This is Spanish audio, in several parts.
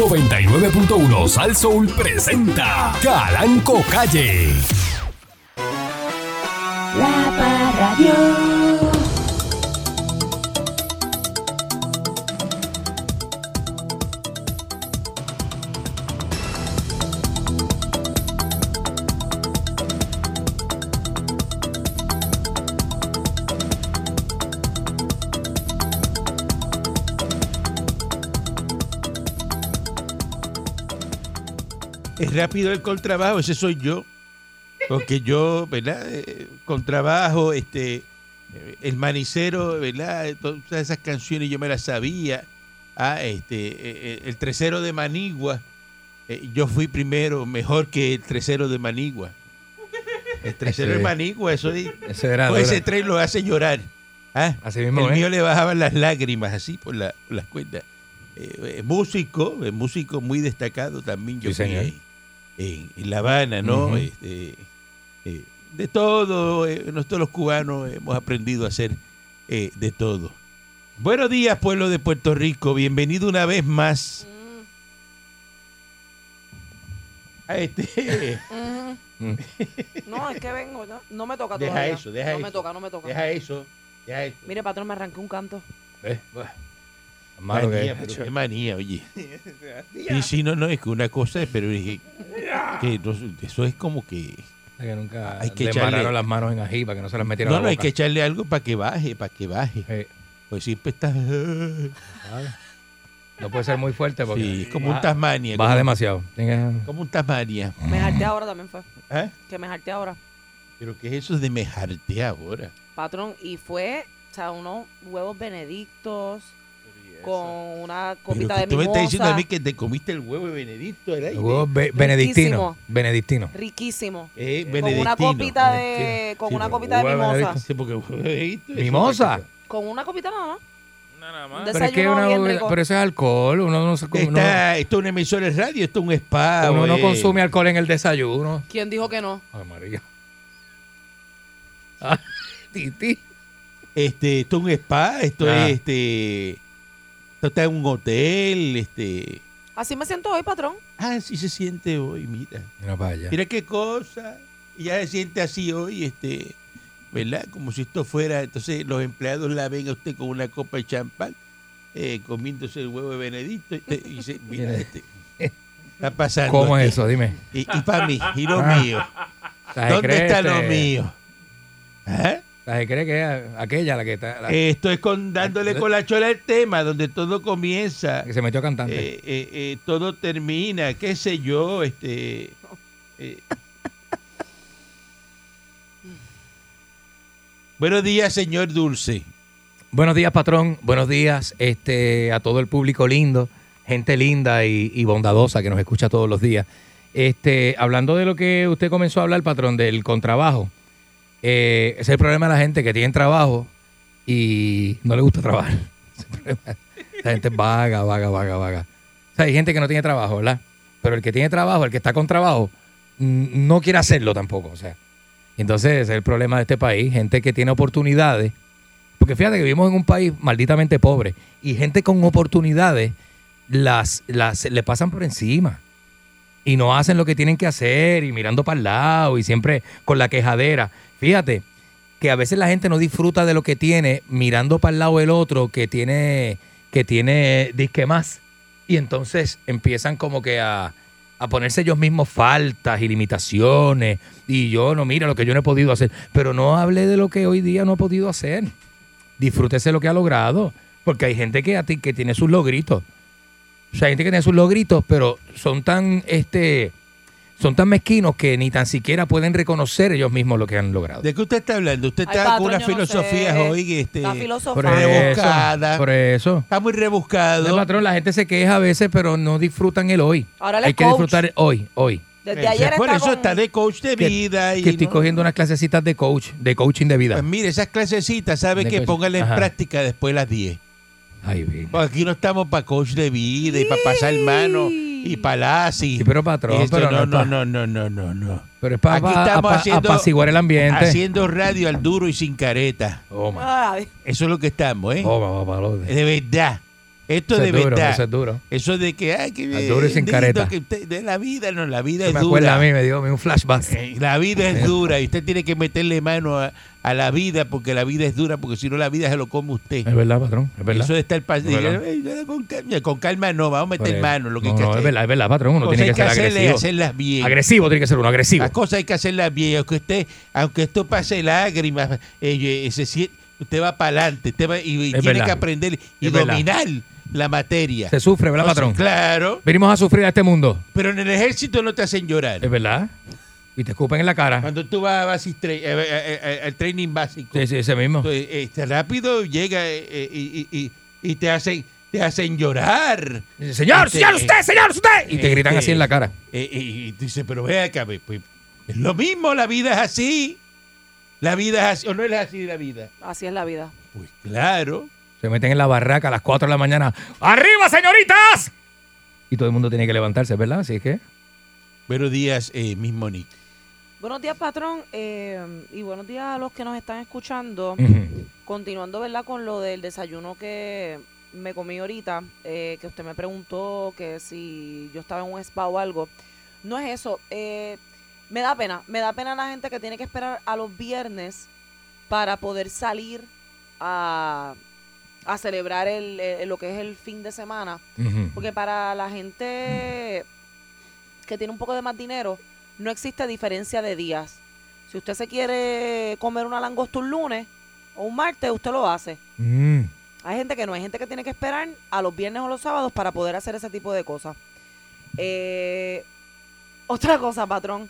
99.1 Sal Soul presenta Calanco Calle. La Parradio. Rápido el contrabajo, ese soy yo. Porque yo, ¿verdad? Eh, contrabajo, este, eh, el manicero, ¿verdad? Todas esas canciones yo me las sabía. Ah, este, eh, eh, el tresero de Manigua. eh, yo fui primero, mejor que el tresero de Manigua. El tresero Ese- de Manigua, eso es- Ese era pues ese tren lo hace llorar. Ah, Así mismo, el ¿eh? mío le bajaban las lágrimas así por, la- por las cuerdas. Eh, eh, músico, eh, músico muy destacado también. Yo Sí, fui señor. En- en La Habana, ¿no? Este, eh, de todo, eh, nosotros los cubanos hemos aprendido a hacer eh, de todo. Buenos días, pueblo de Puerto Rico. Bienvenido una vez más a este. Mm. No, es que vengo, no, no me toca Deja todavía. eso, deja no me eso. toca, no me toca. Deja eso, deja eso. Mire, patrón, me arranqué un canto. Eh, bueno. Manía, pero qué manía, oye. Sí, sí, no, no, es que una cosa es, pero es que, que no- eso es como que... Que nunca Hay que le echarle- las manos en ají para que no se las metieran No, a no, la hay boca. que echarle algo para que baje, para que baje. Eh, Pues siempre está... No puede ser muy fuerte porque Sí, es como un baja- Tasmania. baja como, demasiado. Como un Tasmania. Me jarté ahora también fue. ¿Eh? Que me jarté ahora. Pero ¿qué es eso de mejarte ahora? Patrón, y fue, o sea, unos huevos benedictos con una copita de que tú me estás diciendo a mimosa. mí que te comiste el huevo de Benedicto huevos be- benedictino. Benedictino. Riquísimo. Eh, Con una copita de, con Sí, una copita de huevo mimosa. Sí, porque el huevo de Benedicto ¿Mimosa? Con una copita nada más. Un Pero es que desayuno una, pero eso es alcohol. Uno no, se- Está, esto es una emisora de radio, esto es un spa. uno no consume alcohol en el desayuno. ¿Quién dijo que no? Ay, María. Ah, Titi. Este, esto es un spa, esto Ah. es este. Está en un hotel, este. Así me siento hoy, patrón. Ah, así se siente hoy, mira. Mira qué cosa. Y ya se siente así hoy, este. ¿Verdad? Como si esto fuera. Entonces los empleados la ven a usted con una copa de champán, eh, comiéndose el huevo de Benedicto. Y, dice, mira, este. Está pasando. ¿Cómo es eso? Dime. Y, para mí, y lo Ah. mío. ¿Dónde está lo mío? ¿Ah? La que cree que es aquella la que está. la Esto es con dándole con la chola el tema, donde todo comienza, que se metió cantante. eh, eh, eh, todo termina, qué sé yo, este. eh. Buenos días, señor Dulce. Buenos días, patrón. Buenos días este, a todo el público lindo, gente linda y, y bondadosa que nos escucha todos los días. Este, hablando de lo que usted comenzó a hablar, patrón, del contrabajo. Eh, es el problema de la gente que tiene trabajo y no le gusta trabajar. La gente es vaga, vaga, vaga, vaga. O sea, hay gente que no tiene trabajo, ¿verdad? Pero el que tiene trabajo, el que está con trabajo, mm, no quiere hacerlo tampoco. O sea, entonces ese es el problema de este país. Gente que tiene oportunidades porque fíjate que vivimos en un país malditamente pobre y gente con oportunidades las, las le pasan por encima y no hacen lo que tienen que hacer y mirando para el lado y siempre con la quejadera. Fíjate que a veces la gente no disfruta de lo que tiene mirando para el lado del otro que tiene que tiene disque más y entonces empiezan como que a, a ponerse ellos mismos faltas y limitaciones y yo no mira lo que yo no he podido hacer, pero no hable de lo que hoy día no he podido hacer disfrútese lo que ha logrado. Porque hay gente que, a ti- que tiene sus logritos. O sea, hay gente que tiene sus logritos, pero son tan, este, son tan mezquinos que ni tan siquiera pueden reconocer ellos mismos lo que han logrado. ¿De qué usted está hablando? Usted Ay, está con unas yo no filosofías sé. hoy que este, Está Por eso, por eso. está muy rebuscado. No, patrón, la gente se queja a veces, pero no disfrutan el hoy. Ahora Hay que disfrutar hoy, hoy. Desde ayer por está eso con- está de coach de Que- vida. y Que estoy no- cogiendo unas clasecitas de coach, de coaching de vida. Pues mire, esas clasecitas, ¿sabe De que. Póngale en práctica después de las 10. Ay, bien. Porque aquí no estamos para coach de vida y para pasar mano y palazzi. Sí, pero patrón, Esto pero no, no, no, no, no, no, no. Pero es para Aquí estamos haciendo- apaciguar el ambiente. Haciendo radio al duro y sin careta. Ay, Eso es lo que estamos, ¿eh? de- De verdad. Esto Eso de es duro, verdad. eso es duro. Eso de que, ay, que Al duro y sin careta. que usted, de la vida, no, la vida es me dura. a mí, me dio un flashback. Eh, La vida es dura y usted tiene que meterle mano a, a la vida porque la vida es dura, porque si no la vida se lo come usted. Es verdad, patrón, es verdad. Eso de estar Es con, calma, con calma no, vamos a meter mano. Lo que no, hay que no, hacer. es verdad, es verdad, patrón. Uno tiene que ser agresivo. hacerlas bien. Agresivo tiene que ser uno, agresivo. Las cosas hay que hacerlas bien. Aunque usted, aunque esto pase lágrimas, eh, eh, se siente- usted va para adelante usted va- y, y Es tiene verdad. que aprender y Es verdad. La materia. Se sufre, ¿verdad, Entonces, patrón? Claro, Venimos a sufrir a este mundo. pero en el ejército no te hacen llorar. Es verdad. Y te escupen en la cara. Cuando tú vas a basic tra- eh, eh, eh, al training básico, Sí, sí, ese mismo. entonces, este, rápido llega eh, eh, y, y- y- te hacen te hacen llorar. Dice, Señor, Este, señor, usted, señor, usted. Y te gritan este, así en la cara. Eh, eh, y tú dices, pero ve acá, pues, es lo mismo, la vida es así. La vida es así, o no es así la vida. Así es la vida. Pues claro. Se meten en la barraca a las 4 de la mañana. ¡Arriba, señoritas! Y todo el mundo tiene que levantarse, ¿verdad? Así que. Buenos días, eh, Miss Monique. Buenos días, patrón. eh, y buenos días a los que nos están escuchando. Continuando, ¿verdad? Con lo del desayuno que me comí ahorita, eh, que usted me preguntó que si yo estaba en un spa o algo. No es eso. eh, me da pena. Me da pena la gente que tiene que esperar a los viernes para poder salir a, a celebrar el, lo que es el fin de semana. Porque para la gente que tiene un poco de más dinero, no existe diferencia de días. Si usted se quiere comer una langosta un lunes o un martes, usted lo hace. Mm. Hay gente que no, hay gente que tiene que esperar a los viernes o los sábados para poder hacer ese tipo de cosas. Eh, otra cosa, patrón.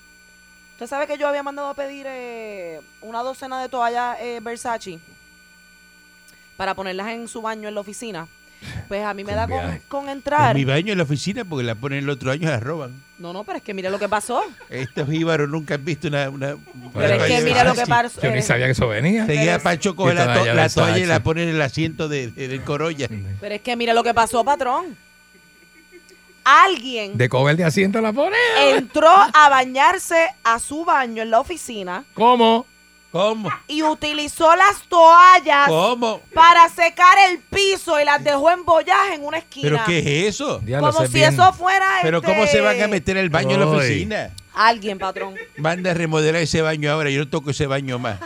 Usted sabe que yo había mandado a pedir eh, una docena de toallas eh, Versace para ponerlas en su baño en la oficina. Pues a mí me Con da con, con En entrar. mi baño en la oficina, porque la ponen el otro año y la roban. No, no, pero es que mire lo que pasó. Estos jíbaros nunca han visto una. una Pero es que mira lo que pasó. Yo ni sabía que eso venía. Seguía Pancho coge ¿Qué la, to- toalla la toalla y la pone en el asiento de, de- del Corolla. Pero es que mire lo que pasó, patrón. Alguien De coger de asiento la pone. entró a bañarse a su baño en la oficina ¿Cómo? ¿Cómo? y utilizó las toallas ¿Cómo? para secar el piso y las dejó en bollaje en una esquina. ¿Pero qué es eso? Diablo, Como si bien- eso fuera. ¿Pero este, cómo se van a meter el baño en la oficina? Alguien, patrón. Manda a remodelar ese baño ahora. Yo no toco ese baño más.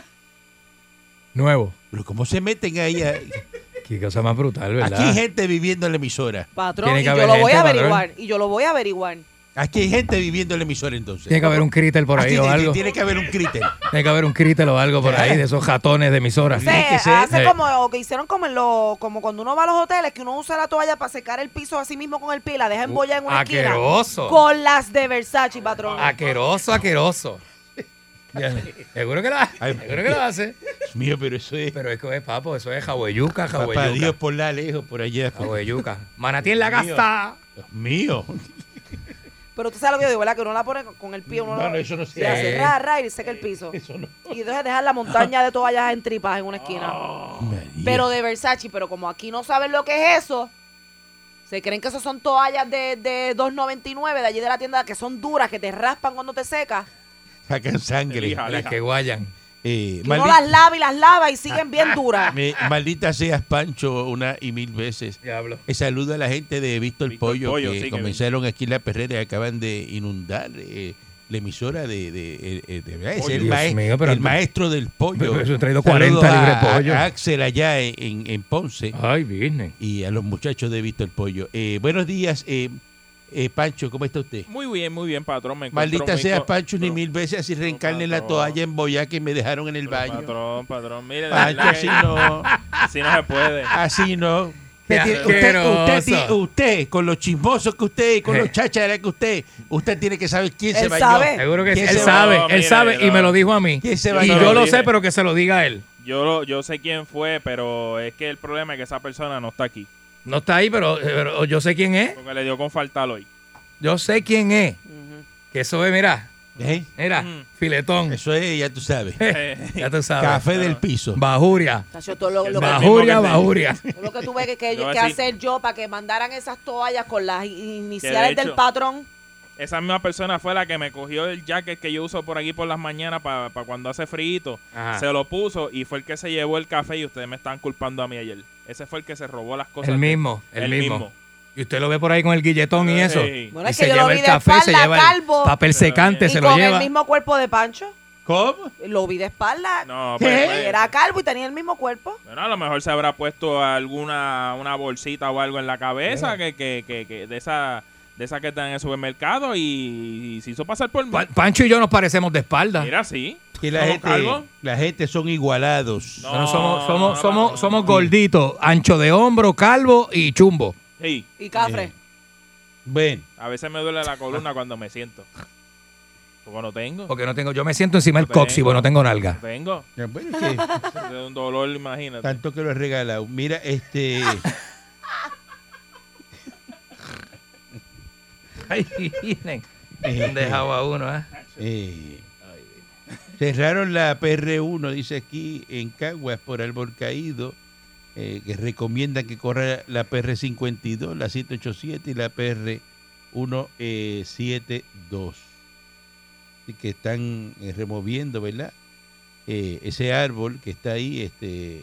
Nuevo. Pero ¿cómo se meten ahí? a- Qué cosa más brutal, ¿verdad? Aquí hay gente viviendo en la emisora. Patrón, Tiene y que yo haber lo voy a gente, patrón. averiguar. Y yo lo voy a averiguar. Aquí hay gente viviendo en la emisora entonces. Tiene que haber un crítel por ahí Aquí o tiene- algo. Tiene que haber un críter. Tiene que haber un crítel o algo por ahí de esos jatones de emisoras. Tiene que ser- hace como o que hicieron como en lo, como cuando uno va a los hoteles, que uno usa la toalla para secar el piso así mismo con el pie, y la deja embollar en una esquina. Aqueroso. Con las de Versace, patrón. Aqueroso, aqueroso. Seguro que lo hace. Ay, Seguro que lo hace. Dios mío, pero eso es. Pero es que es papo, eso es jahueyuca, Papá Dios por la lejos, por allá. Jahueyuca. Manatí en la Dios mío. gasta. Dios mío. Pero usted sabe lo que yo digo, ¿verdad? Que uno la pone con- el pie, uno No, no, eso no se hace ra, ra, y seca el piso. Eso no. Y entonces dejar la montaña de toallas en tripas en una esquina. María. Pero de Versace, pero como aquí no saben lo que es eso, se creen que eso son toallas de, de 2.99 de allí de la tienda que son duras, que te raspan cuando te secas. Sacan sangre. Elija. Las que guayan. Eh, Que uno maldi- las lava y las lava y siguen bien duras. me- maldita seas, Pancho, una y mil veces. Diablo. Eh, saludo a la gente de Visto el Visto el Pollo, Pollo, que sí, que comenzaron aquí en La Perrera y acaban de inundar eh, la emisora de, de, eh, eh, de- ¿verdad? Es el, mío, pero el tú- maestro del pollo. Pero eso he traído Saludo 40 a- libres de pollo. A Axel allá en, en- en Ponce Ay, business. y a los muchachos de Visto el Pollo. Eh, buenos días, eh, Pancho, ¿cómo está usted? Muy bien, muy bien, patrón. Me Maldita sea, Pancho, ni mil veces así reencarne la toalla en boya que me dejaron en el pero, baño. Patrón, patrón. Mire, de Pancho, así no. así no se puede. Así no. Usted, usted, usted, con los chismosos que usted, con Eh. los chácharas que usted, usted tiene que saber quién se Él bañó. sabe. Seguro que ¿Quién él se sabe, él Mira, sabe y me lo dijo a mí. ¿Quién se Y bañó? yo lo sé, pero que se lo diga a él. Yo, lo- yo sé quién fue, pero es que el problema es que esa persona no está aquí. No está ahí, pero, pero yo sé quién es. Porque le dio con faltar hoy. Yo sé quién es. Que eso es, mira, ¿Eh? mira, Mm. filetón. Eso es, ya tú sabes. ya tú sabes. Café del piso. Bajuria. Todo lo, lo Bajuria, que bajuria. lo que tuve que, que- Yo que así- hacer yo para que mandaran esas toallas con las iniciales del hecho- patrón. Esa misma persona fue la que me cogió el jacket que yo uso por aquí por las mañanas para cuando hace frío. Ajá. Se lo puso y fue el que se llevó el café y ustedes me están culpando a mí ayer. Ese fue el que se robó las cosas. El mismo, el, mismo. Y usted lo ve por ahí con el guilletón y eso. Sí. Bueno, y es se que yo lo lleva vi el de café, se espalda, lleva calvo. el papel Pero secante, y se con lo lleva. el mismo cuerpo de Pancho. ¿Cómo? Lo vi de espalda. No, ¿Qué? pues, pues, Era calvo y tenía el mismo cuerpo. bueno, a lo mejor se habrá puesto alguna una bolsita o algo en la cabeza que, que, que, que de esa de esa que está en el supermercado y, y se hizo pasar por mí. Pa- Pancho y yo nos parecemos de espalda. Mira, sí. Que la ¿Somos gente, la gente son igualados. No. Somos, somos, no, somos, no. somos gorditos, ancho de hombro, calvo y chumbo. Sí. Y cafre. Bueno, A veces me duele la columna cuando me siento. Porque no tengo. Porque no tengo, yo me siento encima del No coxi, porque no tengo No nalga. tengo. ya, bueno, es que Es un dolor, imagínate. tanto que lo he regalado. Mira, este... Ay, vienen. eh, Han dejado a uno, ¿eh? eh, cerraron la PR1, dice aquí, en Caguas por árbol caído, eh, que recomiendan que corra la PR52, la 787 y la PR172. Así que están eh, removiendo, ¿verdad? Eh, ese árbol que está ahí, este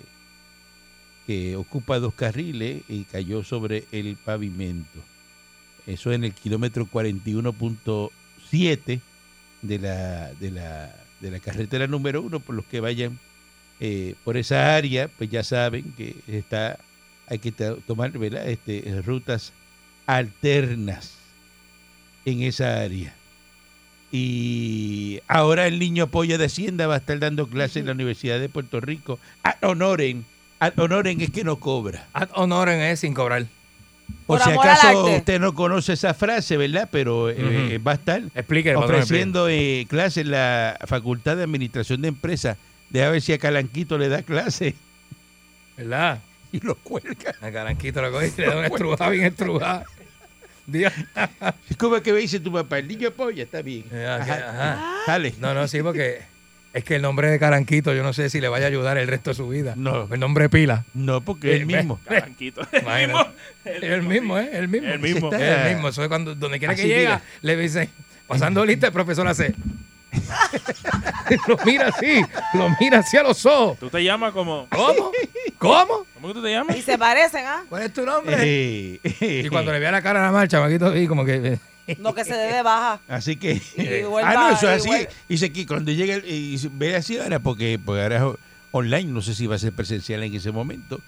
que ocupa dos carriles y cayó sobre el pavimento. Eso en el kilómetro 41.7 de la, de, la, de la carretera número uno, por los que vayan eh, por esa área, pues ya saben que está hay que tomar ¿verdad? Este, rutas alternas en esa área. Y ahora el niño polla de Hacienda va a estar dando clases en la Universidad de Puerto Rico. Ad honoren, ad honoren es que no cobra. Ad honoren es sin cobrar. Por, Por si acaso usted no conoce esa frase, ¿verdad? Pero eh, eh, va a estar Explique, ofreciendo eh, clases en la Facultad de Administración de Empresas. Deja ver si a Calanquito le da clase ¿Verdad? y lo cuelga. A Caranquito lo coge y le da una estrujada bien estrujada. Dios. Es como que me dice tu papá, el niño polla, está bien. Ajá. Dale. No, no, sí, porque es que el nombre de Caranquito yo no sé si le vaya a ayudar el resto de su vida. No. El nombre de pila. No, porque él Eh, mismo. Caranquito. Imagínate. El mismo, ¿eh? El mismo. El mismo. Sí, Es el mismo. Eso es cuando, donde quiera que llega, le dicen, pasando lista, el profesor hace. lo mira así, lo mira así a los ojos. Tú te llamas como... ¿Cómo? ¿Cómo? ¿Cómo que tú te llamas? Y se parecen, ¿ah? ¿Cuál es tu nombre? Eh, Y cuando le vea la cara a la marcha, chamaquito, así como que. No que se dé de baja. Así que. Y vuelva- ah, no, eso es y así. vuel- Dice que cuando llegue el- y se- ve así ahora, porque, porque ahora es online, no sé si va a ser presencial en ese momento.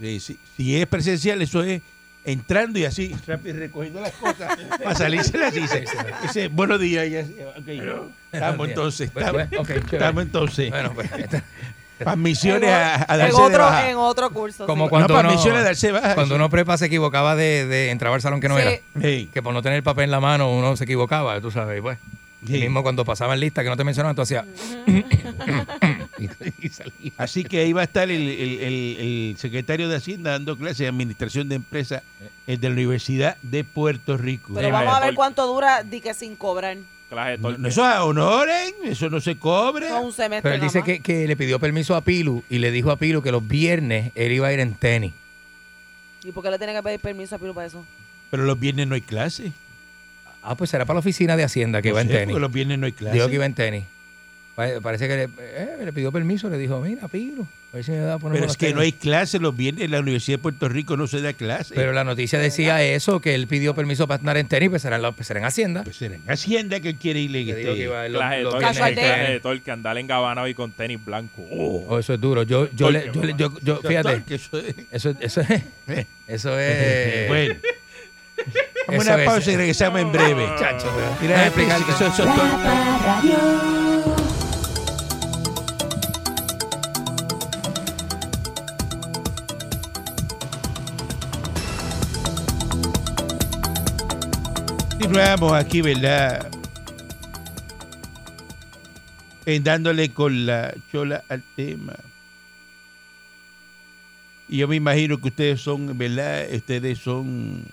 Eh, si, si es presencial, eso es entrando y así, rápido recogiendo las cosas para salirse las dice, dice, buenos días. y así, estamos entonces, estamos, entonces. Bueno, pues. esta- para misiones a, a en, de otro, baja. en otro curso. Como sí. cuando no, uno- misiones a darse baja. Cuando uno prepa se equivocaba de, de entrar al salón que no Sí. era. Que por no tener el papel en la mano uno se equivocaba, tú sabes. y Pues. Mismo cuando pasaban lista que no te mencionaban, tú hacías. Así que ahí va a estar el, el- el- el secretario de Hacienda dando clases de administración de empresas eh, de la Universidad de Puerto Rico. Pero Sí, vamos a ver cuánto dura di que sin cobrar. Clase de No, torque. no, eso es honoren, eso no se cobra. No, un semestre. Pero él dice que, que le pidió permiso a Pilu y le dijo a Pilu que los viernes él iba a ir en tenis. ¿Y por qué le tiene que pedir permiso a Pilo para eso? Pero los viernes no hay clase. Ah, pues será para la oficina de Hacienda que No va en tenis. porque los viernes no hay clase. Dijo que iba en tenis. Pare- Parece que le, eh, le pidió permiso, le dijo, mira, Pilu, a ver si me da a poner Pero es que no tenis". hay clase los viernes en la Universidad de Puerto Rico, no se da clase. Pero la noticia decía eso, que él pidió permiso para andar en tenis, pues será en, la- pues será en Hacienda. Pues era en Hacienda que él quiere ir Que dijo que iba los- Clase de los torque. viernes Casual en andar engabanado y con tenis blanco. Oh. Oh, eso es duro. Yo, yo, le, yo, le- yo, yo- fíjate, Que eso es- eso, eso es, eso es, bueno. Vamos a una pausa y regresamos en breve. Chacho, Mira, eso- eso- Continuamos aquí, ¿verdad? En dándole con la chola al tema. Y yo me imagino que ustedes son, ¿verdad? Ustedes son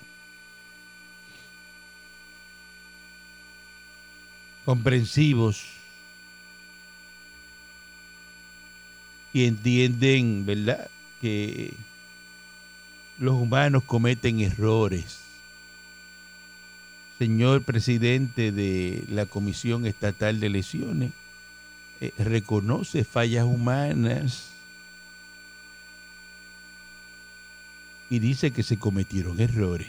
comprensivos y entienden, ¿verdad? Que los humanos cometen errores señor presidente de la Comisión Estatal de Elecciones, eh, reconoce fallas humanas y dice que se cometieron errores.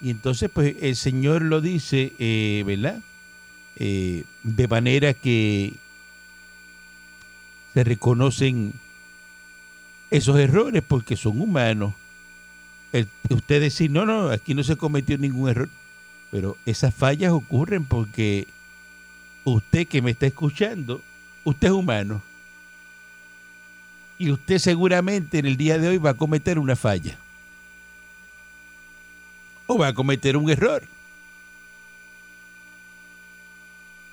Y entonces, pues, el Señor lo dice, eh, ¿verdad? Eh, de manera que se reconocen esos errores porque son humanos. El- usted decir, no, no, aquí no se cometió ningún error. Pero esas fallas ocurren porque usted que me está escuchando, usted es humano. Y usted seguramente en el día de hoy va a cometer una falla. O va a cometer un error.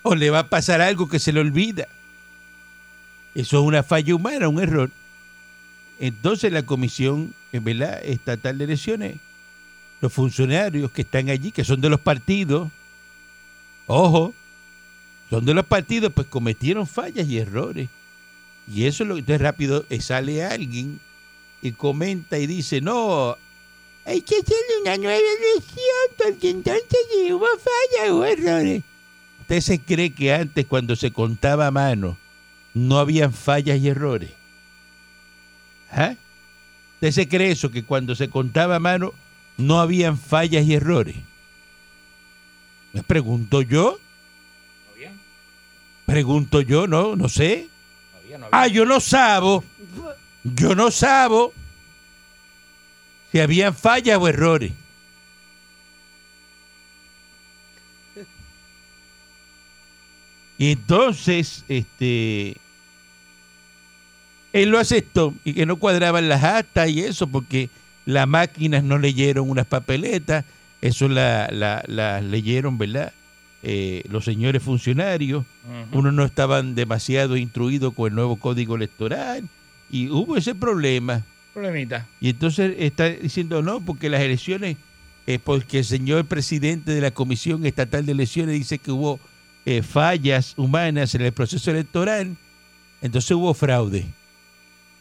O le va a pasar algo que se le olvida. Eso es una falla humana, un error. Entonces la Comisión ¿verdad? Estatal de Elecciones, los funcionarios que están allí, que son de los partidos, ojo, son de los partidos, pues cometieron fallas y errores. Y eso es lo que entonces rápido sale alguien y comenta y dice, no, hay que hacerle una nueva elección porque entonces hubo fallas o errores. ¿Usted se cree que antes cuando se contaba a mano no habían fallas y errores? ¿Ah? ¿Usted se cree eso, que cuando se contaba a mano no habían fallas y errores? Me pregunto yo, ¿No había? pregunto yo, no, no sé. No había, no había. Ah, yo no sabo, yo no sabo si habían fallas o errores. Y entonces, este, él lo aceptó y que no cuadraban las actas y eso porque las máquinas no leyeron unas papeletas, eso la, la, la leyeron, ¿verdad? Eh, los señores funcionarios, unos no estaban demasiado instruidos con el nuevo código electoral y hubo ese problema. Problemita. Y entonces está diciendo no, porque las elecciones, eh, porque el señor presidente de la Comisión Estatal de Elecciones dice que hubo eh, fallas humanas en el proceso electoral, entonces hubo fraude.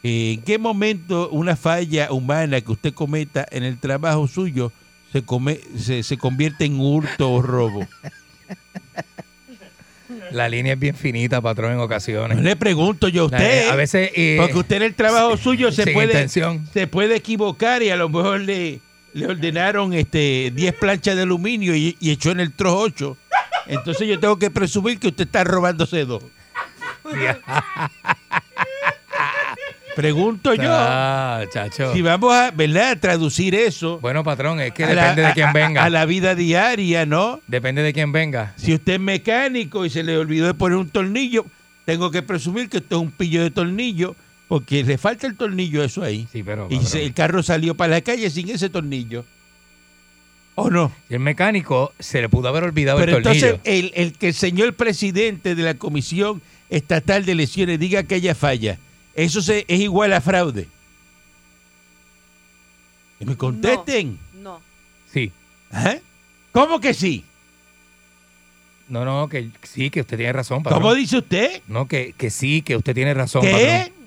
Eh, ¿En qué momento una falla humana que usted cometa en el trabajo suyo se, come- se, se convierte en hurto o robo? La línea es bien finita, patrón, en ocasiones. No le pregunto yo a La- usted. a veces. eh, Porque usted en el trabajo suyo se puede, intención. se puede equivocar y a lo mejor le, le ordenaron este 10 planchas de aluminio y, y echó en el trozo 8. Entonces yo tengo que presumir que usted está robándose dos. Pregunto yo, Ah, chacho. si vamos a, ¿verdad? a traducir eso Bueno, patrón, es que la- depende de quién venga. a la vida diaria, ¿no? Depende de quién venga. Si usted es mecánico y se le olvidó de poner un tornillo, tengo que presumir que esto es un pillo de tornillo porque le falta el tornillo eso ahí. Sí, pero. Y se- el carro salió para la calle sin ese tornillo. ¿O no? el mecánico se le pudo haber olvidado Pero el tornillo. entonces el, el que el señor presidente de la Comisión Estatal de Elecciones diga que haya falla, eso se, es igual a fraude. Que me contesten. No. Sí. ¿Ah? ¿Cómo que sí? No, no, que sí, que usted tiene razón, patrón. ¿Cómo dice usted? No, que, que sí, que usted tiene razón, ¿Qué? patrón.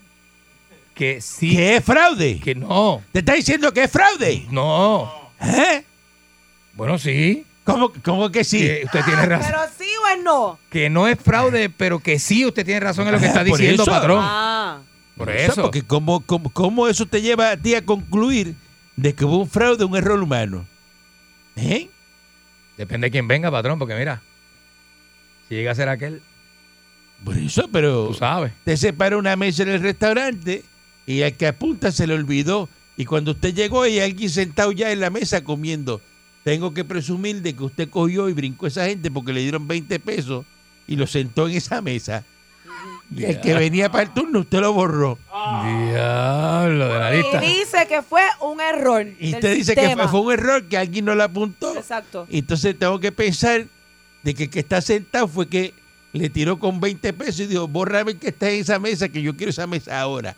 Que sí. ¿Que es fraude? Que no. ¿Te está diciendo que es fraude? No. ¿Eh? Bueno, sí. ¿Cómo, cómo que sí? Que usted tiene razón. Pero sí o es no. Que no es fraude, pero que sí usted tiene razón en lo que Ah, está diciendo, patrón. Ah. Por O sea, eso. Porque ¿cómo, cómo, cómo eso te lleva a ti a concluir de que hubo un fraude, un error humano? ¿Eh? Depende de quién venga, patrón, porque mira, si llega a ser aquel, Por eso, pero tú sabes. te separa una mesa en el restaurante y al que apunta se le olvidó. Y cuando usted llegó hay alguien sentado ya en la mesa comiendo. Tengo que presumir de que usted cogió y brincó a esa gente porque le dieron 20 pesos y lo sentó en esa mesa. Y el que venía para el turno usted lo borró. Diablo de la lista. Y dice que fue un error. Y usted dice que sistema. fue, fue un error, que alguien no lo apuntó. Exacto. Y Entonces tengo que pensar de que el que está sentado fue que le tiró con 20 pesos y dijo, bórrame el que está en esa mesa, que yo quiero esa mesa ahora.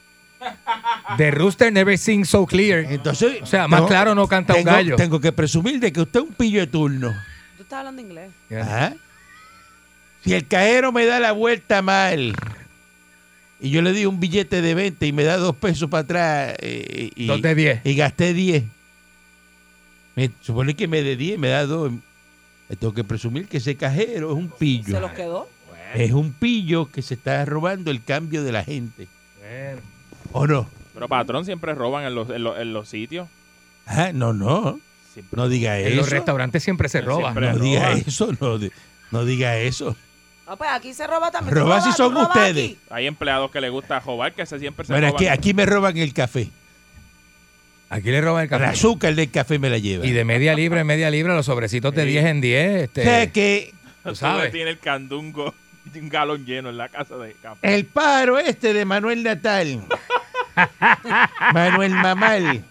The rooster never sings so clear. Entonces, O sea, más claro no canta un gallo. Tengo que presumir de que usted es un pillo de turno. Tú estás hablando inglés. Ajá. Si el cajero me da la vuelta mal y yo le di un billete de 20 y me da dos pesos para atrás eh, y, Dos de diez. y gasté 10, me supone que me de 10 me da dos. Tengo que presumir que ese cajero es un pillo. Se los quedó. Es un pillo que se está robando el cambio de la gente. Bueno, ¿O no? Pero patrón, siempre roban en los, en los, en los sitios. Ah, no, no. Siempre. No diga En los eso. restaurantes siempre se roba. Siempre. No diga roban. eso. No diga eso. Ah, pues aquí se roba también. Roba ¿Tú si son ustedes. aquí? Hay empleados que les gusta robar, que se siempre se Bueno, roban. aquí, aquí me roban el café. Aquí le roban el El café. azúcar del café me la lleva. Y de media libra en media libra, los sobrecitos de Sí. 10 en 10. Este, O sea que tú sabes. tiene el candungo de un galón lleno en la casa de café. el pájaro este de Manuel Natal, Manuel Mamal,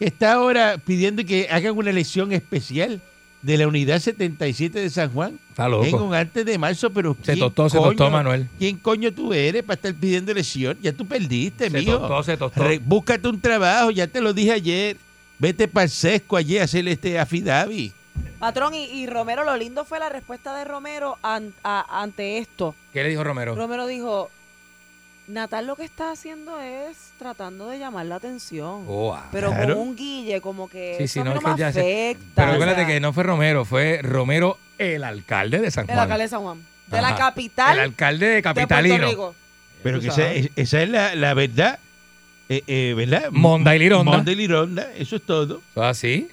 está ahora pidiendo que hagan una elección especial de la unidad 77 de San Juan Está en un antes de marzo, pero Se ¿quién tostó, se tostó, Manuel. ¿Quién coño tú eres para estar pidiendo elección? Ya tú perdiste, Se mijo. tostó, se tostó. Re- búscate un trabajo, ya te lo dije ayer. Vete para el sesco allí a hacer este afidavi. Patrón, y, y Romero, lo lindo fue la respuesta de Romero an- a- ante esto. ¿Qué le dijo Romero? Romero dijo, Natal lo que está haciendo es tratando de llamar la atención. Oh, ah. pero Claro. con un guille, como que Sí, eso sí, no, no, es que me ya se- afecta. Pero o acuérdate sea, que no fue Romero, fue Romero, el alcalde de San El Juan. alcalde de San Juan. De la capital El alcalde de de Puerto Capitalino. Rico. Pero que esa, es- esa es la, la verdad. Eh, eh, ¿Verdad? Monda y Lironda. Monda y Lironda, eso es todo. ¿Eso es así?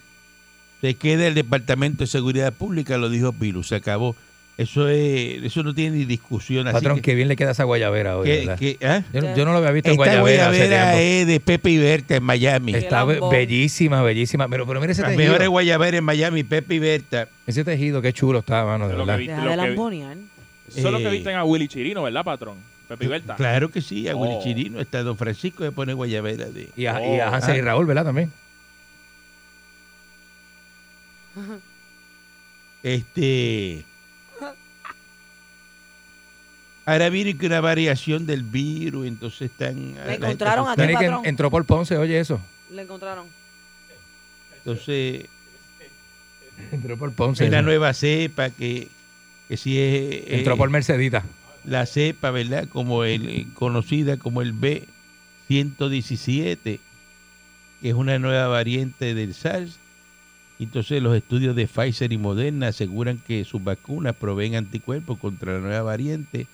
Se queda el Departamento de Seguridad Pública, lo dijo Pilu, se acabó. Eso es, eso no tiene ni discusión. Así Patrón, que, qué bien le queda esa guayabera hoy, que- ¿verdad? que, ¿ah? yo, no- yo no lo había visto en Esta guayabera hace guayabera tiempo. es de Pepe y Berta en Miami. Está bellísima, bellísima. Pero, pero mira ese Las tejido. mejores guayaberas en Miami, Pepe y Berta. Ese tejido, qué chulo está, mano, de lo verdad. que lo de que vi- lambonear. Eso es lo que Eh, visten a Willy Chirino, ¿verdad, patrón? Pepe y Berta. Claro que sí, a Willy Oh. Chirino, está Don Francisco, se pone guayabera de... Y a, y a Oh. Hansel y Ah. Raúl, ¿verdad? También. Este. Ahora viene que una variación del virus, entonces están. la gente encontraron aquí, que patrón. entró por Ponce, oye eso. Le encontraron. Entonces, Entró por Ponce. hay una eso. nueva cepa que, que sí es. Entró eh, por Mercedita. La cepa, ¿verdad? Como el eh, conocida como el B117, que es una nueva variante del SARS. Entonces, los estudios de Pfizer y Moderna aseguran que sus vacunas proveen anticuerpos contra la nueva variante.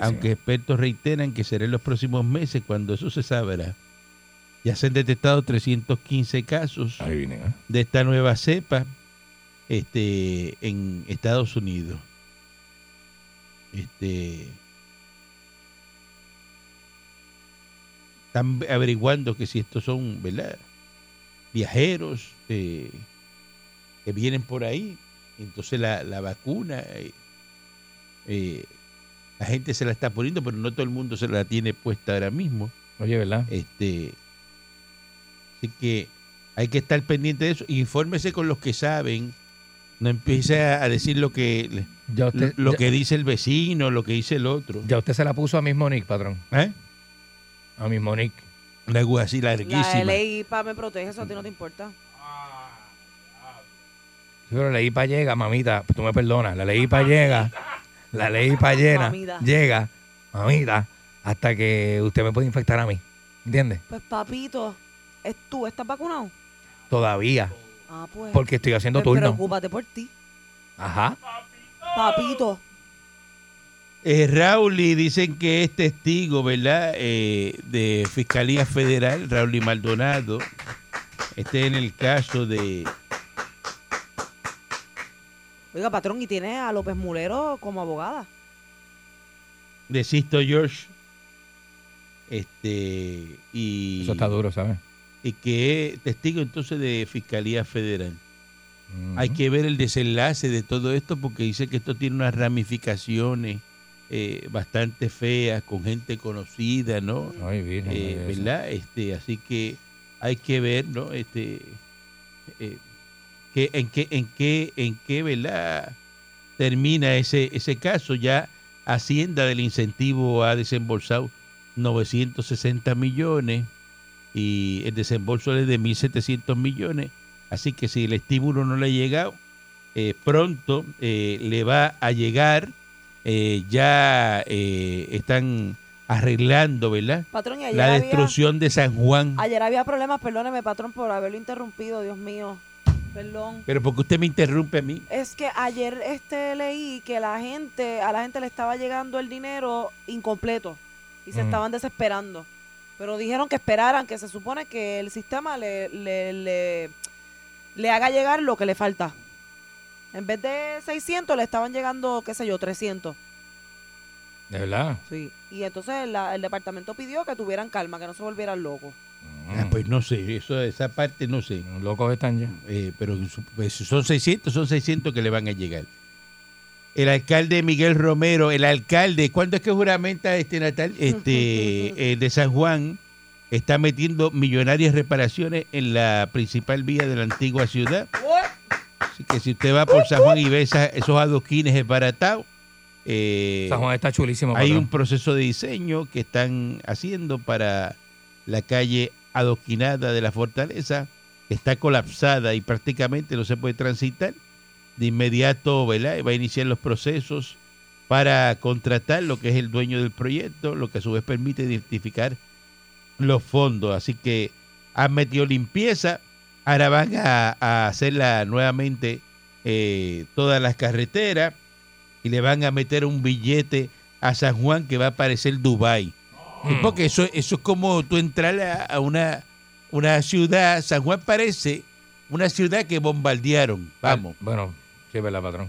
Aunque expertos reiteran que será en los próximos meses cuando eso se sabrá. Ya se han detectado 315 casos Ahí ¿eh? de esta nueva cepa este, en Estados Unidos. Este, están averiguando que si estos son ¿verdad? viajeros eh, que vienen por ahí. Entonces la, la vacuna, eh, eh, la gente se la está poniendo, pero no todo el mundo se la tiene puesta ahora mismo. Oye, ¿verdad? Este, así que hay que estar pendiente de eso. Infórmese con los que saben. No empiece a decir lo que Ya usted, lo ya, que dice el vecino, lo que dice el otro. ya usted se la puso a mismo Nick, patrón. ¿Eh? A mismo Nick. Una aguja así La larguísima. ley para me protege, eso a ti no te importa. Pero la ley para llega, mamita, tú me perdonas, la ley para llega, la ley para llena, Mamita. llega, mamita, hasta que usted me puede infectar a mí. ¿Entiendes? Pues papito, ¿es tú estás vacunado? Todavía, Ah, pues. porque estoy haciendo pues turno. Preocúpate por ti. Ajá. Papito. Eh, Raúl y dicen que es testigo, ¿verdad? Eh, de Fiscalía Federal, Raúl y Maldonado. Este en el caso de Oiga, patrón, y tiene a López Mulero como abogada. de Sisto George. Este y, Eso está duro, ¿sabes? y que es testigo entonces de Fiscalía Federal. Hay que ver el desenlace de todo esto porque dice que esto tiene unas ramificaciones eh, bastante feas con gente conocida, ¿no? Ay, virgen, Eh. ¿Verdad? Este, así que hay que ver, ¿no? Este, eh, que, en qué, en qué, en qué, ¿verdad? Termina ese, ese caso. Ya Hacienda del incentivo ha desembolsado 960 millones y el desembolso es de 1.700 millones. Así que si el estímulo no le ha llegado, eh, pronto eh, le va a llegar. Eh, ya eh, están arreglando, ¿verdad? Patrón, La había, destrucción de San Juan. ayer había problemas, perdóneme, patrón, por haberlo interrumpido, Dios mío. Perdón. Pero porque usted me interrumpe a mí. Es que ayer este leí que la gente, a la gente le estaba llegando el dinero incompleto y se estaban desesperando. Pero dijeron que esperaran, que se supone que el sistema le, le, le, le haga llegar lo que le falta. En vez de 600 le estaban llegando, qué sé yo, 300. De verdad. Sí. Y entonces la- el departamento pidió que tuvieran calma, que no se volvieran locos. Ah, pues no sé, eso, esa parte no sé. Mm, Locos están ya. Eh, pero pues, son 600, son 600 que le van a llegar. El alcalde Miguel Romero, el alcalde, ¿cuándo es que juramenta este Natal? Este, eh, de San Juan, está metiendo millonarias reparaciones en la principal vía de la antigua ciudad. Así que si usted va por San Juan y ve esa- esos adoquines esbaratados, eh, San Juan está chulísimo. hay patrón. un proceso de diseño que están haciendo para la calle adoquinada de la fortaleza, está colapsada y prácticamente no se puede transitar. De inmediato ¿verdad? va a iniciar los procesos para contratar lo que es el dueño del proyecto, lo que a su vez permite identificar los fondos. Así que han metido limpieza, ahora van a, a hacerla nuevamente eh, todas las carreteras y le van a meter un billete a San Juan que va a parecer Dubai. Sí, Mm. Porque eso, eso es como tú entrar a, una, una ciudad, San Juan parece una ciudad que bombardearon, vamos. Bueno, sí, verdad, patrón.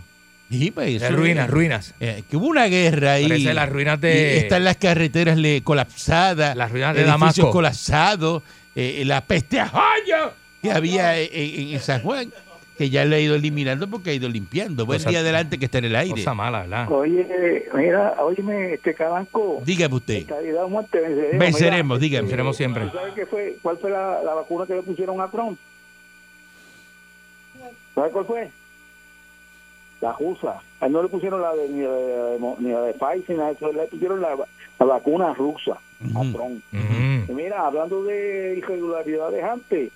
Sí, pues, eso ruinas, ruinas. eh, que hubo una guerra ahí. Parece las ruinas de. están las carreteras le, colapsadas, Las ruinas de edificios Damasco. colapsados, eh, la peste a joyo que había en- en San Juan, que ya lo ha ido eliminando porque ha ido limpiando. Buen Cosa- día adelante que está en el aire. Cosa mala, ¿verdad? Oye, mira, óyeme, este Cabanco, Dígame usted. o muerte, venceremos. Venceremos, Mira, dígame. Venceremos siempre. ¿tú ¿Sabes qué fue? ¿Cuál fue la, la vacuna que le pusieron a Trump? ¿Sabes cuál fue? La rusa. A él no le pusieron la de, ni, la de, ni la de Pfizer, ni eso, le pusieron la, la vacuna rusa a Ujú. Trump. Mira, hablando de irregularidades antes,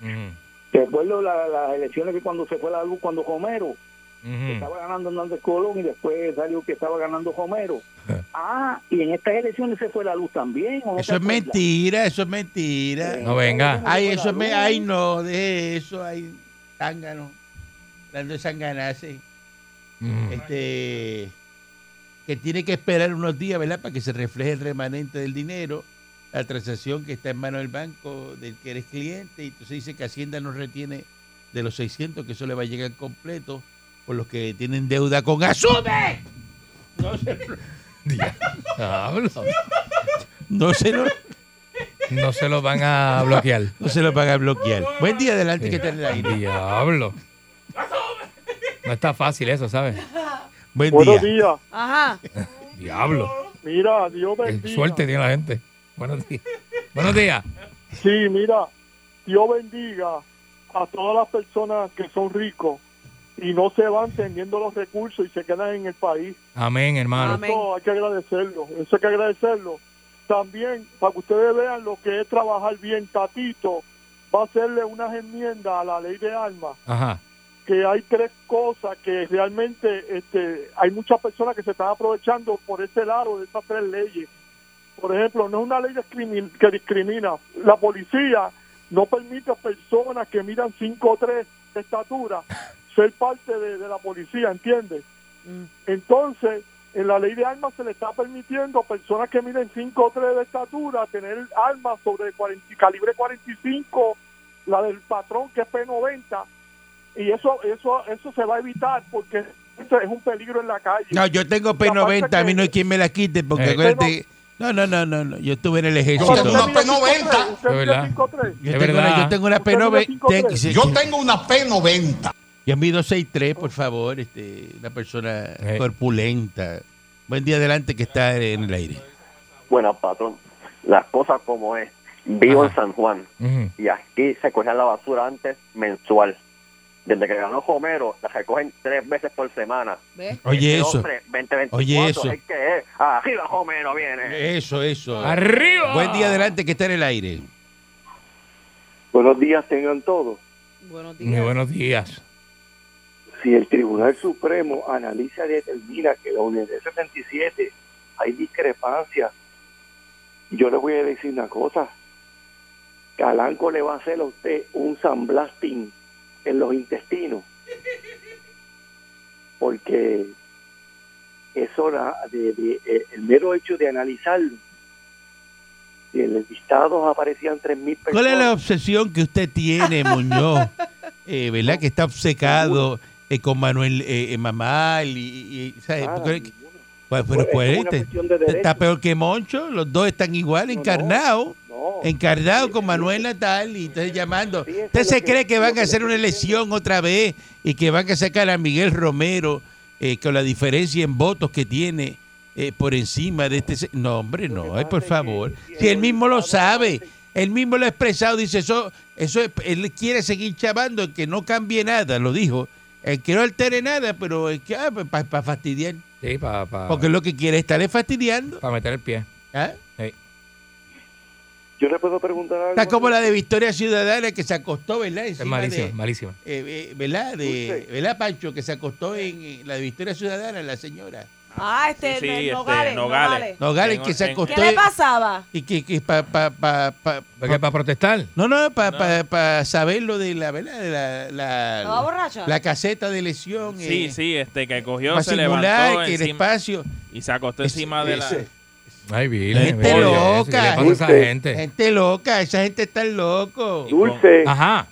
acuerdo la- las elecciones que cuando se fue la luz, cuando Romero ujú. estaba ganando Hernández Colón y después salió que estaba ganando Romero. Eh. Ah, y en estas elecciones se fue la luz también. ¿o no Eso es acuerdas? mentira, eso es mentira. Eh, No venga. Ay, eso es ay no, de eso, ay, zángano. Hablando de sanganarse, Ujú. este, que tiene que esperar unos días, ¿verdad? Para que se refleje el remanente del dinero, la transacción que está en manos del banco del que eres cliente, y entonces dice que Hacienda no retiene de los 600, que eso le va a llegar completo, por los que tienen deuda con Asume. No se, Diablo. no se lo, No se lo van a bloquear. no se lo van a bloquear. Buen día adelante que está en el aire. Diablo. No está fácil eso, ¿sabes? Buen Buenos día. días. Ajá. Diablo. Mira, Dios Qué bendiga. suerte tiene la gente. Buenos días. Buenos días. Sí, mira, Dios bendiga a todas las personas que son ricos y no se van teniendo los recursos y se quedan en el país. Amén, hermano. Amén. Eso hay que agradecerlo. Eso hay que agradecerlo. También, para que ustedes vean lo que es trabajar bien, Tatito va a hacerle unas enmiendas a la ley de armas Ajá. que hay tres cosas que realmente este, hay muchas personas que se están aprovechando por ese lado de esas tres leyes. Por ejemplo, no es una ley que discrimina. La policía no permite a personas que miran 5 o 3 de estatura ser parte de, de la policía, ¿entiendes? Mm. Entonces, en la ley de armas se le está permitiendo a personas que miden 5 o 3 de estatura tener armas sobre 40, calibre 45, la del patrón que es P90, y eso eso eso se va a evitar porque es un peligro en la calle. No, yo tengo La parte P90, a mí no hay quien me la quite, porque Eh. acuérdate. No, no, no, no, no, yo estuve en el ejército. Usted tengo una mide 5'3", P90. usted Es mide verdad. 5'3". Yo tengo, una, yo tengo una Usted mide P90. 5'3". ten- sí, Yo sí. tengo una P90. Yo mido 6'3, por favor, este, una persona Eh. corpulenta. Buen día adelante que está en el aire. Bueno, patrón, las cosas como es. Vivo Ajá. en San Juan Ujú. y aquí se cogía la basura antes mensual. Desde que ganó Homero, la recogen tres veces por semana. ¿Ves? Oye, Este eso. hombre, 2024, Oye, eso. Es que es. Arriba Homero viene. Eso, eso. ¡Arriba! Buen día adelante que está en el aire. Buenos días tengan todos. Buenos Muy días. buenos días. Si el Tribunal Supremo analiza y determina que la unidad 77 hay discrepancias, yo le voy a decir una cosa. Calanco le va a hacer a usted un sandblasting en los intestinos. Porque eso, la- de- de- eh, el mero hecho de analizarlo, y en los listados aparecían 3.000 personas. ¿Cuál es la obsesión que usted tiene, Muñoz? Eh, ¿Verdad? Que está obcecado eh, con Manuel eh, eh, Mamal y... y- ¿sabe? Nada, Porque- pues, pero Es pues, este, está peor que Moncho, los dos están igual, no. encarnados. No. Encarnado con Manuel Natal y entonces llamando. ¿Usted se cree que van a hacer una elección otra vez y que van a sacar a Miguel Romero eh, con la diferencia en votos que tiene eh, por encima de este... No, hombre, no, ay, por favor. si él el mismo lo sabe, él mismo lo ha expresado, dice eso, eso es- él quiere seguir chavando, que no cambie nada, lo dijo. El que no altere nada, pero es que para fastidiar. Sí, para Porque lo que quiere es estarle fastidiando. meter el pie. ¿ah? Yo le puedo preguntar algo. Está como la de Victoria Ciudadana que se acostó, ¿verdad? Es Encima malísima, de- malísima. eh, eh, ¿verdad? De. ¿Verdad, Pancho? Que se acostó en la de Victoria Ciudadana, la señora. Ah, este, Sí, sí, este, Nogales, Nogales. Que se acostó. ¿Qué le pasaba? Y que, que pa, pa, pa, pa- ¿Para pa- protestar? no, no, para No. pa, pa saber lo de la, ¿verdad? De la, la, la caseta de lesión. Sí, eh, sí, este que cogió, para se levantó que el espacio. y se acostó encima de la... ese- Ay, Virgen. Gente loca. ¿Qué le pasa a esa gente? Gente loca, esa gente está loco. Dulce, Ajá.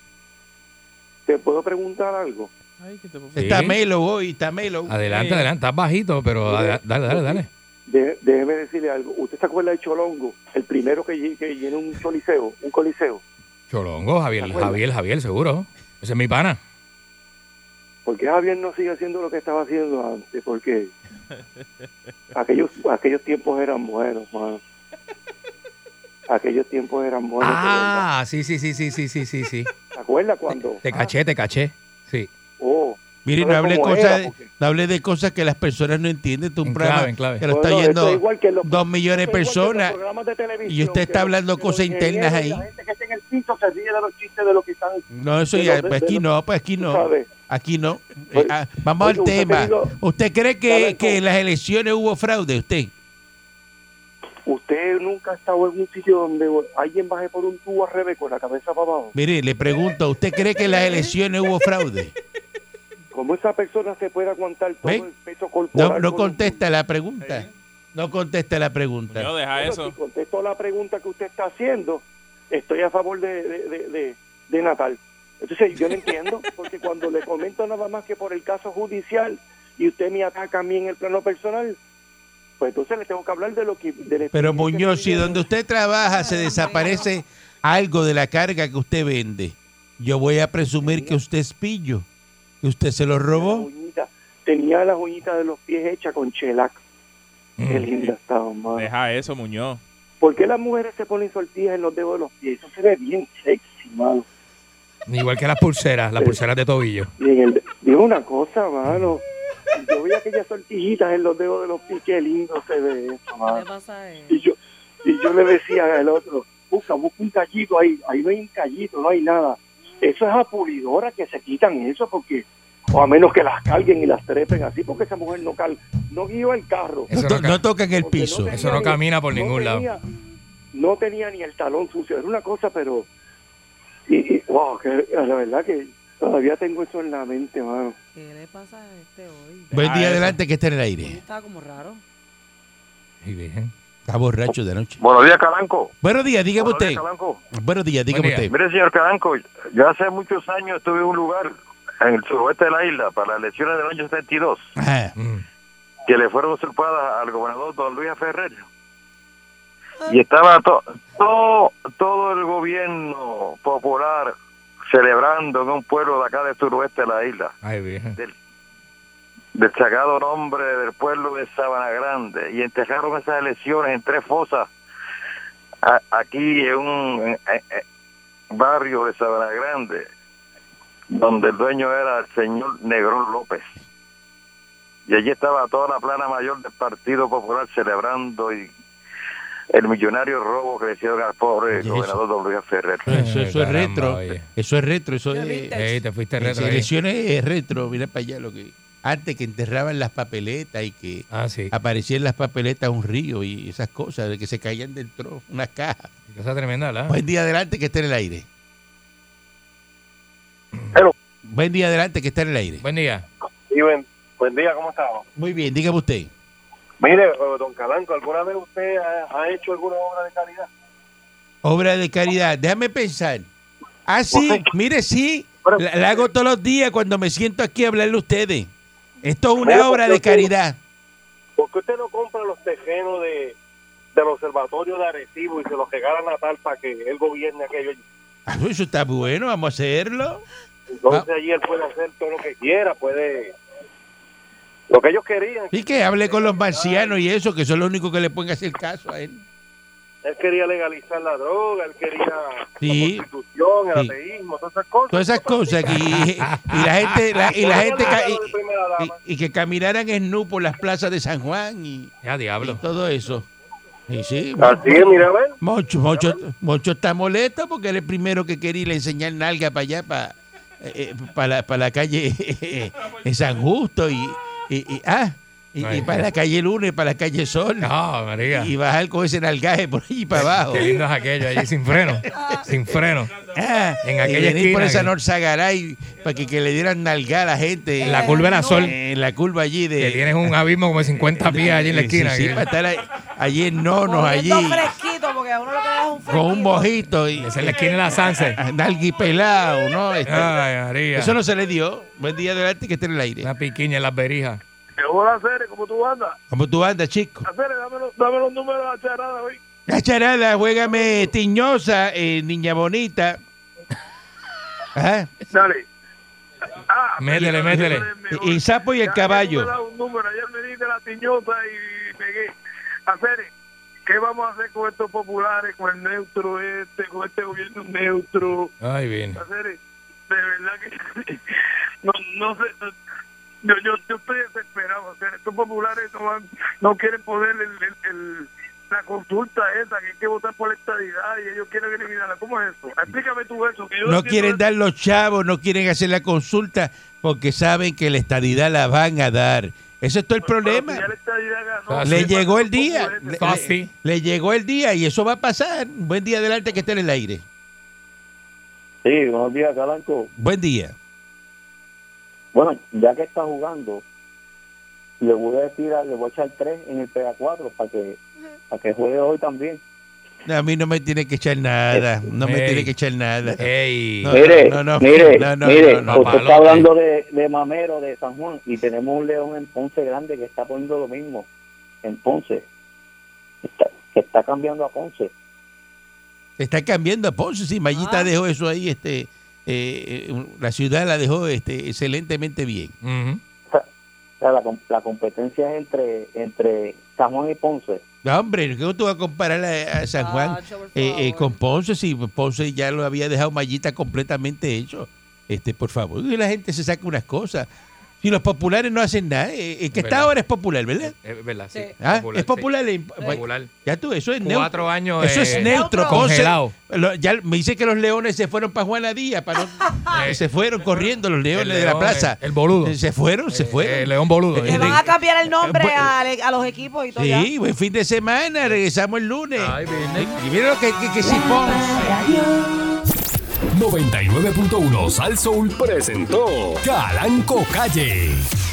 ¿te puedo preguntar algo? Ay, ¿qué te? Sí. Está Melo hoy, está Melo. Adelante, adelante. Estás bajito, pero dale, dale, dale. De- déjeme decirle algo. ¿Usted se acuerda de Cholongo? El primero que, que llenó un coliseo, un coliseo. Cholongo, Javier. Javier, Javier, seguro. Ese es mi pana. ¿Por qué Javier no sigue haciendo lo que estaba haciendo antes? Porque aquellos, aquellos tiempos eran buenos, mano. Aquellos tiempos eran buenos. Ah, sí, sí, sí, sí, sí, sí, sí, sí. ¿Te acuerdas cuando? Te caché, te caché. Sí. Oh, Mire, no ¿Sabes hable, cómo cosas, era? Porque- no hable de cosas que las personas no entienden. Un En programa clave, en clave. que lo está oyendo es igual que los- dos millones de personas. programas de televisión, y usted está hablando cosas internas ahí. La gente que está en el piso se ríe de los chistes de lo que están. No, eso ya, de- pues de aquí no, pues aquí no. sabes. Aquí no. Eh, Oye, ah, vamos oye, al usted tema. digo- ¿Usted cree que, ¿Sabe que en las elecciones hubo fraude? ¿Usted? Usted nunca ha estado en un sitio donde alguien baje por un tubo al revés con la cabeza para abajo. Mire, le pregunto, ¿usted cree que en las elecciones hubo fraude? ¿Cómo esa persona se puede aguantar todo ¿Ve? el peso corporal? No, no con contesta la pregunta. No contesta la pregunta. Yo deja Bueno, eso. Si contesto la pregunta que usted está haciendo, estoy a favor de, de, de, de- de Natal. Entonces, yo no entiendo, porque cuando le comento nada más que por el caso judicial y usted me ataca a mí en el plano personal, pues entonces le tengo que hablar de lo que... de Pero Muñoz, si donde usted trabaja se desaparece algo de la carga que usted vende, yo voy a presumir que usted es pillo, que usted se lo robó. tenía las uñitas de los pies hechas con chelac. Qué Mm. linda estaban, mano. Deja eso, Muñoz. ¿Por qué las mujeres se ponen sortillas en los dedos de los pies? Eso se ve bien sexy, mano. Igual que las pulseras, las pulseras de tobillo. Digo una cosa, mano. Yo vi aquellas sortillitas en los dedos de los pies, qué lindo se ve eso, ¿Qué pasa a él? Y yo, y yo le decía al otro, busca, busca un callito ahí. Ahí no hay un callito, no hay nada. Eso es a pulidora que se quitan eso porque, o a menos que las carguen y las trepen así, porque esa mujer no cal, no guió el carro. Eso No, no, to- ca- no tocan el piso. Eso no ni- camina por no ningún lado. No tenía ni el talón sucio, era una cosa, pero. Y, y, wow, que la verdad que todavía tengo eso en la mente, mano. ¿Qué le pasa a este hoy? Buen día eso. adelante que está en el aire. estaba como raro. Ay, Virgen. Está borracho de noche. Buenos días, Calanco. Buenos días, dígame Buenos días, usted. Calanco. Buenos días, dígame Buen día. usted. Mire, señor Calanco, yo hace muchos años estuve en un lugar en el suroeste de la isla para las elecciones del año 72 Ajá. Mm. que le fueron usurpadas al gobernador don Luis Ferrer. Y estaba to- todo, todo el gobierno popular celebrando en un pueblo de acá del suroeste de la isla, Ay, del sagrado nombre del pueblo de Sabana Grande, y enterraron esas elecciones en tres fosas a- aquí en un en- en- barrio de Sabana Grande, donde el dueño era el señor Negrón López. Y allí estaba toda la plana mayor del Partido Popular celebrando y el millonario robo que le hicieron al pobre Oye, gobernador don Luis Ferrer. Eso, eso es Caramba, retro. oye. Eso es retro. Eso es. Ey, te fuiste retro ahí. elecciones es retro. Mira para allá lo que. Antes que enterraban las papeletas y que Ah, sí. aparecían las papeletas un río y esas cosas, de que se caían dentro unas cajas. Cosa tremenda. Buen día adelante que esté en el aire. Hello. Buen día adelante que está en el aire. Buen día. Y buen, buen día, ¿cómo estamos? Muy bien, dígame usted. Mire, eh, don Calanco, ¿alguna vez usted ha, ha hecho alguna obra de calidad? Obra de caridad. Déjame pensar. Ah, sí, mire, sí. La, la hago todos los días cuando me siento aquí a hablarle a ustedes. Esto es una Mira, obra de usted- caridad. ¿Por qué usted no compra los tejenos de, del observatorio de Arecibo y se los regala a Natal para que él gobierne aquello? Ah, Eso está bueno, vamos a hacerlo. Entonces Ah. allí él puede hacer todo lo que quiera, puede... Lo que ellos querían. Y que hable con los marcianos y eso, que son los únicos que le pueden hacer caso a él. Él quería legalizar la droga, él quería Sí. la prostitución, el Sí. ateísmo, todas esas cosas. Todas esas cosas. que- y, y la gente, la- y la gente y, y- y que caminaran en nu por las plazas de San Juan y, Ya, y diablo. todo eso. Y sí, Así es, mira, a ver. Mocho, Mocho, Mocho está molesto porque él es el primero que quería ir a enseñar nalga para allá, para, para, la, para la calle en San Justo y, y, y- ah, y, y para la calle Lunes, para la calle Sol. No, María. Y bajar con ese nalgaje por allí para abajo. Qué lindo es aquello allí sin freno. sin freno. Ah, En y aquella venir por esquina esa que- Norzagaray para que, que le dieran nalga a la gente. En la curva de la Sol. En la curva allí de. Que tienes un abismo como de 50 pies allí en la Sí, esquina. sí, que- para estar allí en Nonos, allí. Fresquito, porque a uno lo que le da es un Con un fresquito. mojito. Y, Esa es la esquina de la Sanse. Nalgui pelado, ¿no? Este, Ay, María. eso no se le dio. Buen día adelante que esté en el aire. Una piquiña en las berijas. Hola, Cere, ¿cómo tú andas? ¿Cómo tú andas, chico? Cere, dame los, dame los números de la charada hoy. La charada, juégame tiñosa, eh, niña bonita. Ajá. Dale. Ah, Métele, métele. eso es mejor. Y, y sapo y el Ya, caballo. ya tú me das un número. Ayer me diste la tiñosa y pegué. Hacer, ¿qué vamos a hacer con estos populares, con el neutro este, con este gobierno neutro? Ay, bien. De verdad que no, no sé. Yo, yo, yo estoy desesperado. Hacer, estos populares no, van, no quieren poner el, el- el- la consulta esa, que hay que votar por la estadidad y ellos quieren eliminarla. ¿Cómo es eso? Explícame tú eso. Que yo No quieren eso. dar los chavos, no quieren hacer la consulta porque saben que la estadidad la van a dar. Ese es todo el problema. Si ganó, Ah, Le sí. llegó el día. Le, Fácil. le llegó el día y eso va a pasar. Buen día adelante que esté en el aire. Sí, buenos días, Calanco. Buen día. Bueno, ya que está jugando, le voy a decir, a- le voy a echar tres en el PA4 para que, para que juegue hoy también. No, a mí no me tiene que echar nada. No me Ey. tiene que echar nada. Ey. No, mire, no, no, mire, no, no, mire, no, no. usted está hablando de, de Mamero, de San Juan, y tenemos un león en Ponce grande que está poniendo lo mismo en Ponce. Está, que está cambiando a Ponce. Está cambiando a Ponce. Sí, Mayita Ah. dejó eso ahí. Este, eh, eh, la ciudad la dejó este, excelentemente bien. O sea, la, la competencia es entre, entre San Juan y Ponce. No, hombre, ¿cómo tú vas a comparar a, a San Juan eh, eh, con Ponce? Si Ponce ya lo había dejado Mayita completamente hecho. Este, por favor, y la gente se saca unas cosas. Si los populares no hacen nada, eh, el que está ahora es popular, ¿verdad? Es verdad, sí. Ah, Popular, es popular. eh, sí. Popular. Ya tú, eso es neutro. Cuatro años. Eso es eh, neutro. Congelado. lo- ya me dice que los leones se fueron para Juana Díaz. Para no- Eh, se fueron corriendo los leones de la plaza. El, el boludo. Eh, Se fueron, se Eh, fueron. El león boludo. Eh, Le van a cambiar el nombre Eh, a, a los equipos y todo ya. Sí, buen fin de semana. Regresamos el lunes. Ay. Y mira lo que, que, que sí, Ponce. 99.1 Sal Soul presentó Calanco Calle.